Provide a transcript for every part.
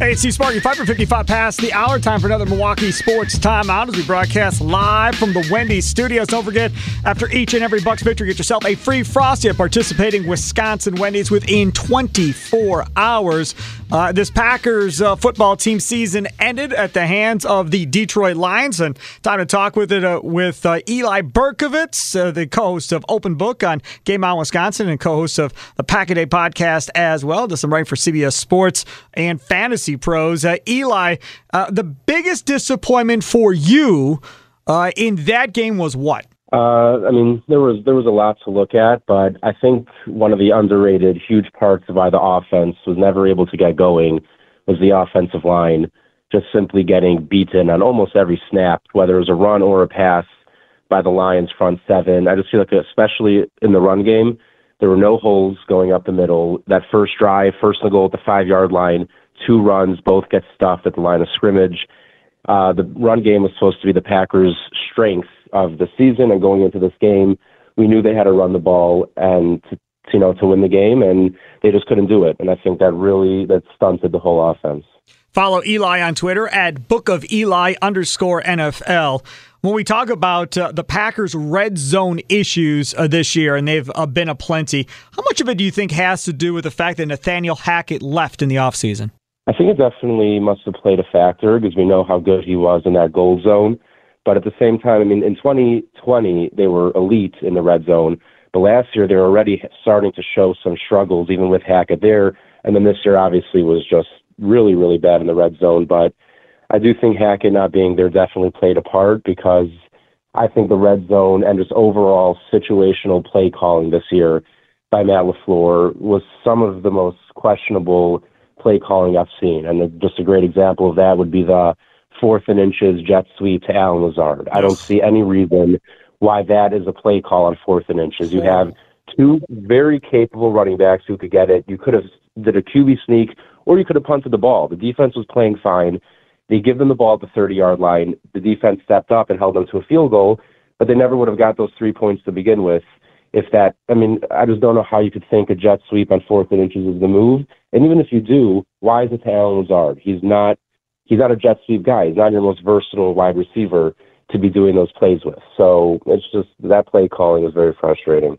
Hey, it's Steve Sparky, 5 for 55 past the hour. Time for another Milwaukee Sports Timeout as we broadcast live from the Wendy's studios. Don't forget, after each and every Bucks victory, get yourself a free Frosty at participating Wisconsin Wendy's within 24 hours. Uh, this Packers uh, football team season ended at the hands of the Detroit Lions, and time to talk with it uh, with uh, Eli Berkovitz, uh, the co-host of Open Book on Game On Wisconsin and co-host of the Pack a Day podcast as well. Does some writing for CBS Sports and Fantasy Pros. Uh, Eli, the biggest disappointment for you in that game was what? Uh, I mean, there was there was a lot to look at, but I think one of the underrated huge parts of why the offense was never able to get going was the offensive line just simply getting beaten on almost every snap, whether it was a run or a pass by the Lions front seven. I just feel like, especially in the run game, there were no holes going up the middle. That first drive, first and goal at the five yard line, two runs, both get stuffed at the line of scrimmage. Uh, the run game was supposed to be the Packers' strength of the season and going into this game, we knew they had to run the ball and to, you know to win the game, and they just couldn't do it. And I think that really that stunted the whole offense. Follow Eli on Twitter at Book of Eli underscore NFL. When we talk about uh, the Packers' red zone issues uh, this year, and they've uh, been a plenty, how much of it do you think has to do with the fact that Nathaniel Hackett left in the offseason? I think it definitely must have played a factor because we know how good he was in that gold zone. But at the same time, I mean, in 2020, they were elite in the red zone. But last year, they were already starting to show some struggles, even with Hackett there. And then this year, obviously, was just really, really bad in the red zone. But I do think Hackett not being there definitely played a part because I think the red zone and just overall situational play calling this year by Matt LaFleur was some of the most questionable play calling I've seen. And just a great example of that would be the fourth and inches jet sweep to Allen Lazard. I don't see any reason why that is a play call on fourth and inches. You have two very capable running backs who could get it. You could have did a QB sneak, or you could have punted the ball. The defense was playing fine. They give them the ball at the 30 yard line. The defense stepped up and held them to a field goal, but they never would have got those three points to begin with. If that, I mean, I just don't know how you could think a jet sweep on fourth and inches is the move. And even if you do, why is it to Allen Lazard? He's not he's not a jet sweep guy. He's not your most versatile wide receiver to be doing those plays with. So it's just that play calling is very frustrating.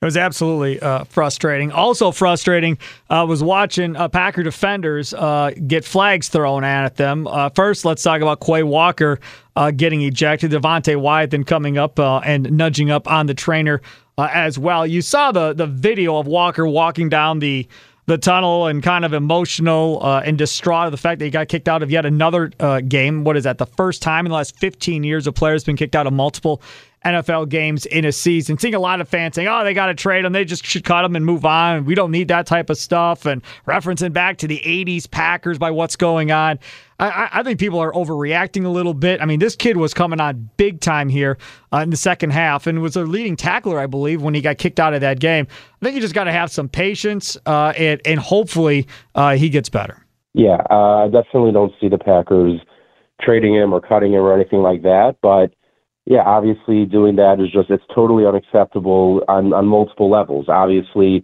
It was absolutely uh, frustrating. Also frustrating uh, was watching uh, Packer defenders uh, get flags thrown at them. Uh, first, let's talk about Quay Walker uh, getting ejected. Devonte Wyatt then coming up and nudging up on the trainer as well. You saw the the video of Walker walking down the the tunnel and kind of emotional uh, and distraught of the fact that he got kicked out of yet another uh, game. What is that? The first time in the last 15 years a player has been kicked out of multiple NFL games in a season. Seeing a lot of fans saying, "Oh, they got to trade him. They just should cut him and move on. We don't need that type of stuff." And referencing back to the '80s Packers by what's going on. I, I, think people are overreacting a little bit. I mean, this kid was coming on big time here uh, in the second half and was a leading tackler, I believe, when he got kicked out of that game. I think you just got to have some patience uh, and, and hopefully uh, he gets better. Yeah, uh, I definitely don't see the Packers trading him or cutting him or anything like that. But yeah, obviously doing that is just it's totally unacceptable on on multiple levels. Obviously,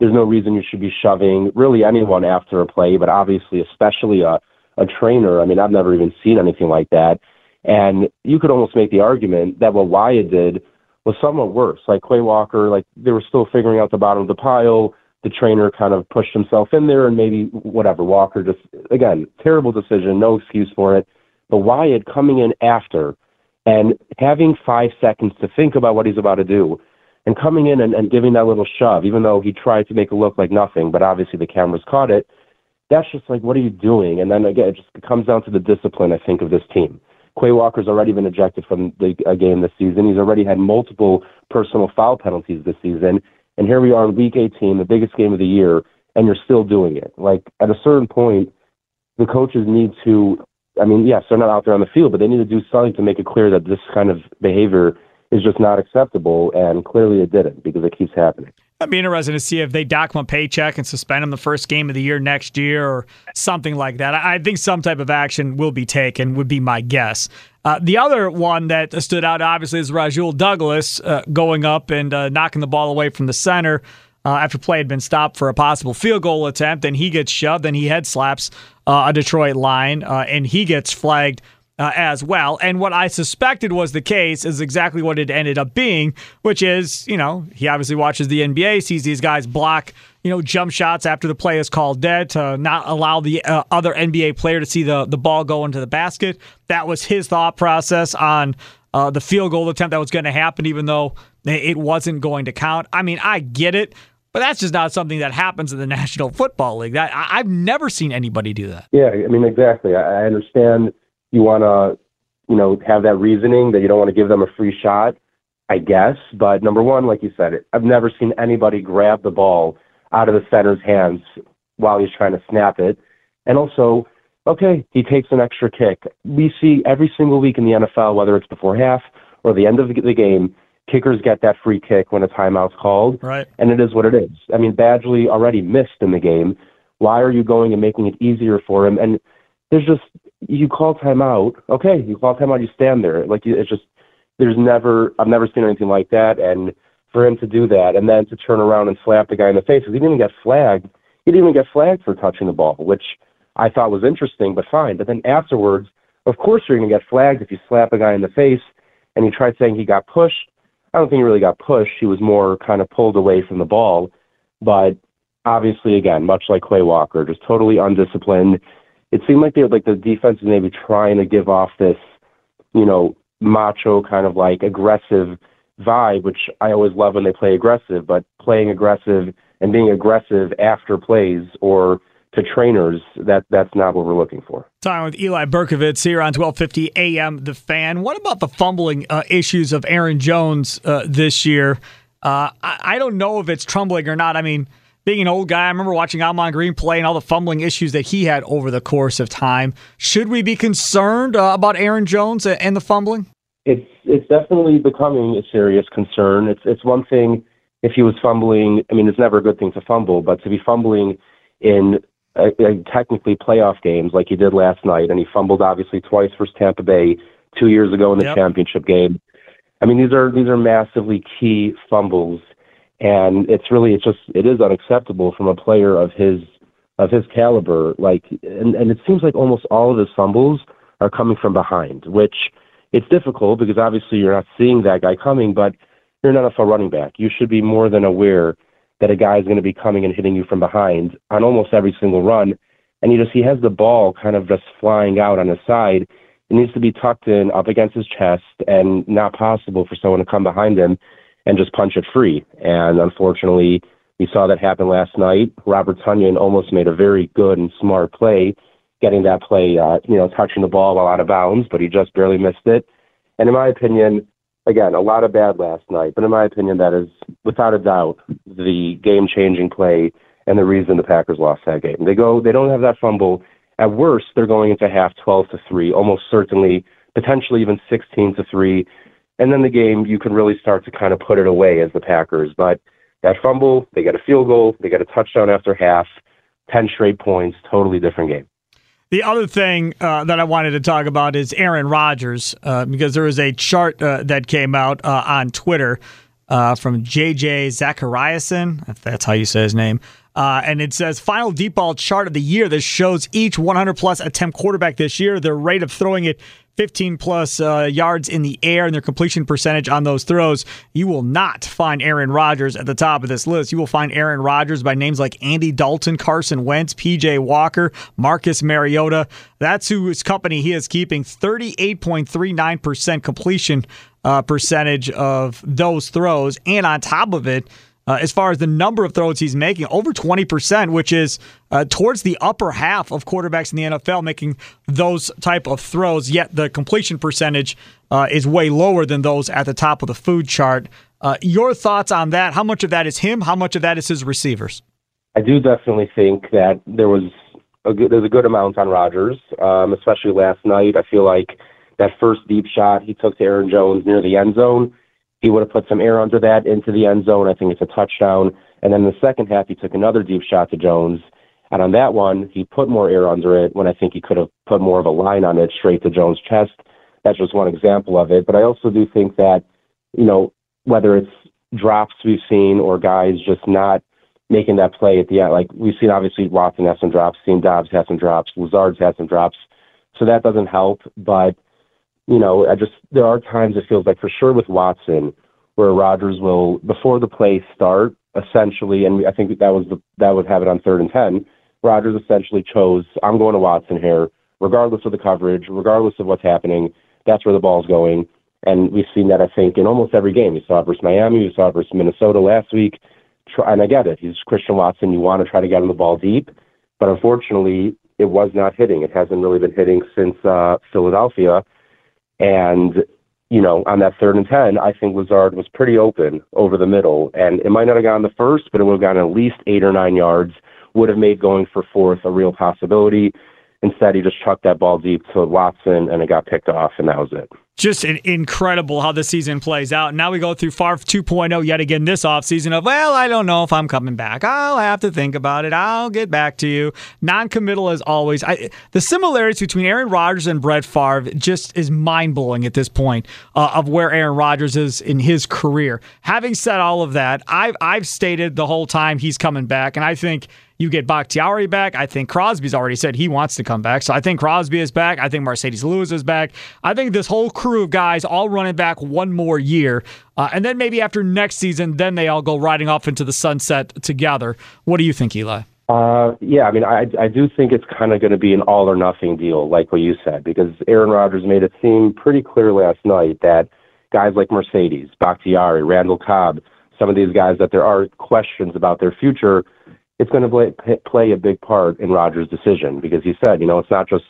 there's no reason you should be shoving really anyone after a play, but obviously, especially a a trainer. I mean, I've never even seen anything like that. And you could almost make the argument that what Wyatt did was somewhat worse. Like Quay Walker, like they were still figuring out the bottom of the pile. The trainer kind of pushed himself in there, and maybe whatever Walker just again terrible decision, no excuse for it. But Wyatt coming in after and having five seconds to think about what he's about to do, and coming in and, and giving that little shove, even though he tried to make it look like nothing, but obviously the cameras caught it that's just like, what are you doing? And then again, it just comes down to the discipline, I think, of this team. Quay Walker's already been ejected from the game this season. He's already had multiple personal foul penalties this season. And here we are in week 18, the biggest game of the year, and you're still doing it. Like, at a certain point, the coaches need to, I mean, yes, they're not out there on the field, but they need to do something to make it clear that this kind of behavior is just not acceptable. And clearly it didn't because it keeps happening. I'd be interested to see if they dock him a paycheck and suspend him the first game of the year next year or something like that. I think some type of action will be taken, would be my guess. Uh, the other one that stood out, obviously, is Rasul Douglas uh, going up and uh, knocking the ball away from the center uh, after play had been stopped for a possible field goal attempt. And he gets shoved, and he head slaps a Detroit line, uh, and he gets flagged uh, as well. And what I suspected was the case is exactly what it ended up being, which is, you know, he obviously watches the NBA, sees these guys block, you know, jump shots after the play is called dead to not allow the uh, other NBA player to see the, the ball go into the basket. That was his thought process on uh, the field goal attempt that was going to happen, even though it wasn't going to count. I mean, I get it. But that's just not something that happens in the National Football League. That I, have never seen anybody do that. Yeah, I mean, exactly. I, I understand you want to, you know, have that reasoning that you don't want to give them a free shot, I guess. But number one, like you said, I've never seen anybody grab the ball out of the center's hands while he's trying to snap it. And also, okay, he takes an extra kick. We see every single week in the NFL, whether it's before half or the end of the game, kickers get that free kick when a timeout's called. Right. And it is what it is. I mean, Badgley already missed in the game. Why are you going and making it easier for him? And there's just you call timeout. Okay, you call timeout. You stand there. Like it's just there's never I've never seen anything like that. And for him to do that and then to turn around and slap the guy in the face, because he didn't even get flagged. He didn't even get flagged for touching the ball, which I thought was interesting, but fine. But then afterwards, of course you're going to get flagged if you slap a guy in the face. And he tried saying he got pushed. I don't think he really got pushed. He was more kind of pulled away from the ball. But obviously, again, much like Quay Walker, just totally undisciplined it seemed like they like the defense was maybe trying to give off this, you know, macho kind of like aggressive vibe, which I always love when they play aggressive, but playing aggressive and being aggressive after plays or to trainers, that that's not what we're looking for. Talking with Eli Berkovitz here on 1250 AM The Fan. What about the fumbling uh, issues of Aaron Jones uh, this year? Uh, I, I, don't know if it's troubling or not. I mean, being an old guy, I remember watching Ahman Green play and all the fumbling issues that he had over the course of time. Should we be concerned uh, about Aaron Jones and the fumbling? It's it's definitely becoming a serious concern. It's it's one thing if he was fumbling. I mean, it's never a good thing to fumble, but to be fumbling in a, a technically playoff games like he did last night, and he fumbled obviously twice versus Tampa Bay two years ago in the yep. championship game. I mean, these are these are massively key fumbles and it's really it's just it is unacceptable from a player of his of his caliber like and and it seems like almost all of his fumbles are coming from behind which it's difficult because obviously you're not seeing that guy coming but you're an NFL running back you should be more than aware that a guy is going to be coming and hitting you from behind on almost every single run and he just he has the ball kind of just flying out on his side it needs to be tucked in up against his chest and not possible for someone to come behind him and just punch it free. And unfortunately, we saw that happen last night. Robert Tonyan almost made a very good and smart play, getting that play, uh, you know, touching the ball while out of bounds, but he just barely missed it. And in my opinion, again, a lot of bad last night, but in my opinion, that is without a doubt the game-changing play and the reason the Packers lost that game. They go, they don't have that fumble. At worst, they're going into half 12 to three, almost certainly, potentially even 16 to three, and then the game you can really start to kind of put it away as the Packers. But that fumble, they get a field goal, they get a touchdown after half, 10 straight points, totally different game. The other thing uh, that I wanted to talk about is Aaron Rodgers, uh, because there was a chart uh, that came out uh, on Twitter uh, from JJ Zachariason, if that's how you say his name. Uh, and it says final deep ball chart of the year. This shows each 100 plus attempt quarterback this year, their rate of throwing it 15 plus uh, yards in the air and their completion percentage on those throws. You will not find Aaron Rodgers at the top of this list. You will find Aaron Rodgers by names like Andy Dalton, Carson Wentz, PJ Walker, Marcus Mariota. That's whose company he is keeping 38.39% completion uh, percentage of those throws. And on top of it, uh, as far as the number of throws he's making, over 20%, which is uh, towards the upper half of quarterbacks in the NFL making those type of throws. Yet the completion percentage uh, is way lower than those at the top of the food chart. Uh, your thoughts on that? How much of that is him? How much of that is his receivers? I do definitely think that there was a good, there's a good amount on Rodgers, um, especially last night. I feel like that first deep shot he took to Aaron Jones near the end zone he would have put some air under that into the end zone. I think it's a touchdown. And then the second half, he took another deep shot to Jones. And on that one, he put more air under it when I think he could have put more of a line on it straight to Jones' chest. That's just one example of it. But I also do think that, you know, whether it's drops we've seen or guys just not making that play at the end, like we've seen obviously Watson has some drops, seen Doubs has some drops, Lazard's had some drops. So that doesn't help. But you know, I just there are times it feels like for sure with Watson where Rodgers will before the play start essentially, and I think that was the that would have it on third and ten. Rodgers essentially chose I'm going to Watson here, regardless of the coverage, regardless of what's happening. That's where the ball's going, and we've seen that I think in almost every game. You saw it versus Miami, you saw it versus Minnesota last week. And I get it. He's Christian Watson. You want to try to get him the ball deep, but unfortunately, it was not hitting. It hasn't really been hitting since uh, Philadelphia and, you know, on that third and 10, I think Lazard was pretty open over the middle. And it might not have gone the first, but it would have gone at least eight or nine yards, would have made going for fourth a real possibility. Instead, he just chucked that ball deep to Watson, and it got picked off, and that was it just incredible how the season plays out. Now we go through Favre 2.0 yet again this offseason of, well, I don't know if I'm coming back. I'll have to think about it. I'll get back to you. Non-committal as always. I, the similarities between Aaron Rodgers and Brett Favre just is mind-blowing at this point uh, of where Aaron Rodgers is in his career. Having said all of that, I've, I've stated the whole time he's coming back, and I think – you get Bakhtiari back. I think Crosby's already said he wants to come back. So I think Crosby is back. I think Marcedes Lewis is back. I think this whole crew of guys all running back one more year. Uh, and then maybe after next season, then they all go riding off into the sunset together. What do you think, Eli? Uh, yeah, I mean, I I do think it's kind of going to be an all or nothing deal, like what you said, because Aaron Rodgers made it seem pretty clear last night that guys like Mercedes, Bakhtiari, Randall Cobb, some of these guys that there are questions about their future it's going to play, play a big part in Rodgers' decision because he said, you know, it's not just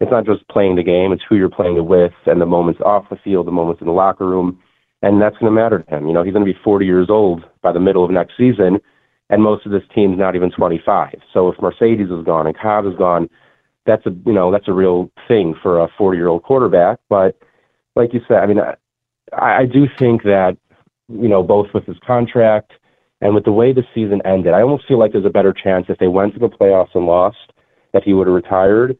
it's not just playing the game; it's who you're playing it with, and the moments off the field, the moments in the locker room, and that's going to matter to him. You know, he's going to be 40 years old by the middle of next season, and most of this team's not even 25. So if Marcedes is gone and Cobb is gone, that's a you know that's a real thing for a 40 year old quarterback. But like you said, I mean, I, I do think that you know both with his contract and with the way the season ended, I almost feel like there's a better chance if they went to the playoffs and lost that he would have retired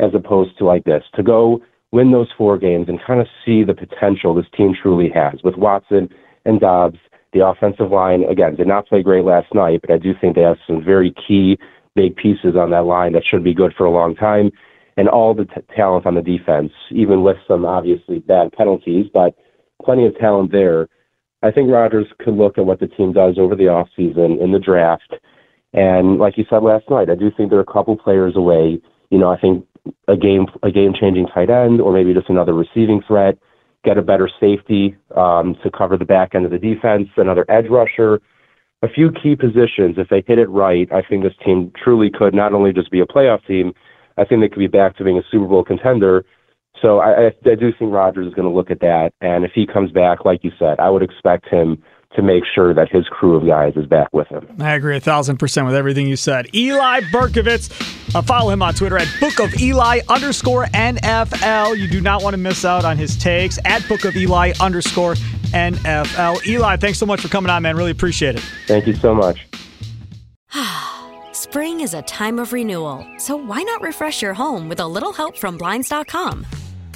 as opposed to like this. To go win those four games and kind of see the potential this team truly has with Watson and Doubs. The offensive line, again, did not play great last night, but I do think they have some very key big pieces on that line that should be good for a long time. And all the t- talent on the defense, even with some obviously bad penalties, but plenty of talent there I think Rodgers could look at what the team does over the off season in the draft, and like you said last night, I do think they're a couple players away. You know, I think a game a game changing tight end, or maybe just another receiving threat, get a better safety um, to cover the back end of the defense, another edge rusher, a few key positions. If they hit it right, I think this team truly could not only just be a playoff team. I think they could be back to being a Super Bowl contender So I, I, I do think Rodgers is going to look at that, and if he comes back, like you said, I would expect him to make sure that his crew of guys is back with him. I agree a thousand percent with everything you said. Eli Berkovitz, uh, follow him on Twitter at Book of Eli underscore NFL. You do not want to miss out on his takes at Book of Eli underscore NFL. Eli, thanks so much for coming on, man. Really appreciate it. Thank you so much. Spring is a time of renewal, so why not refresh your home with a little help from Blinds.com?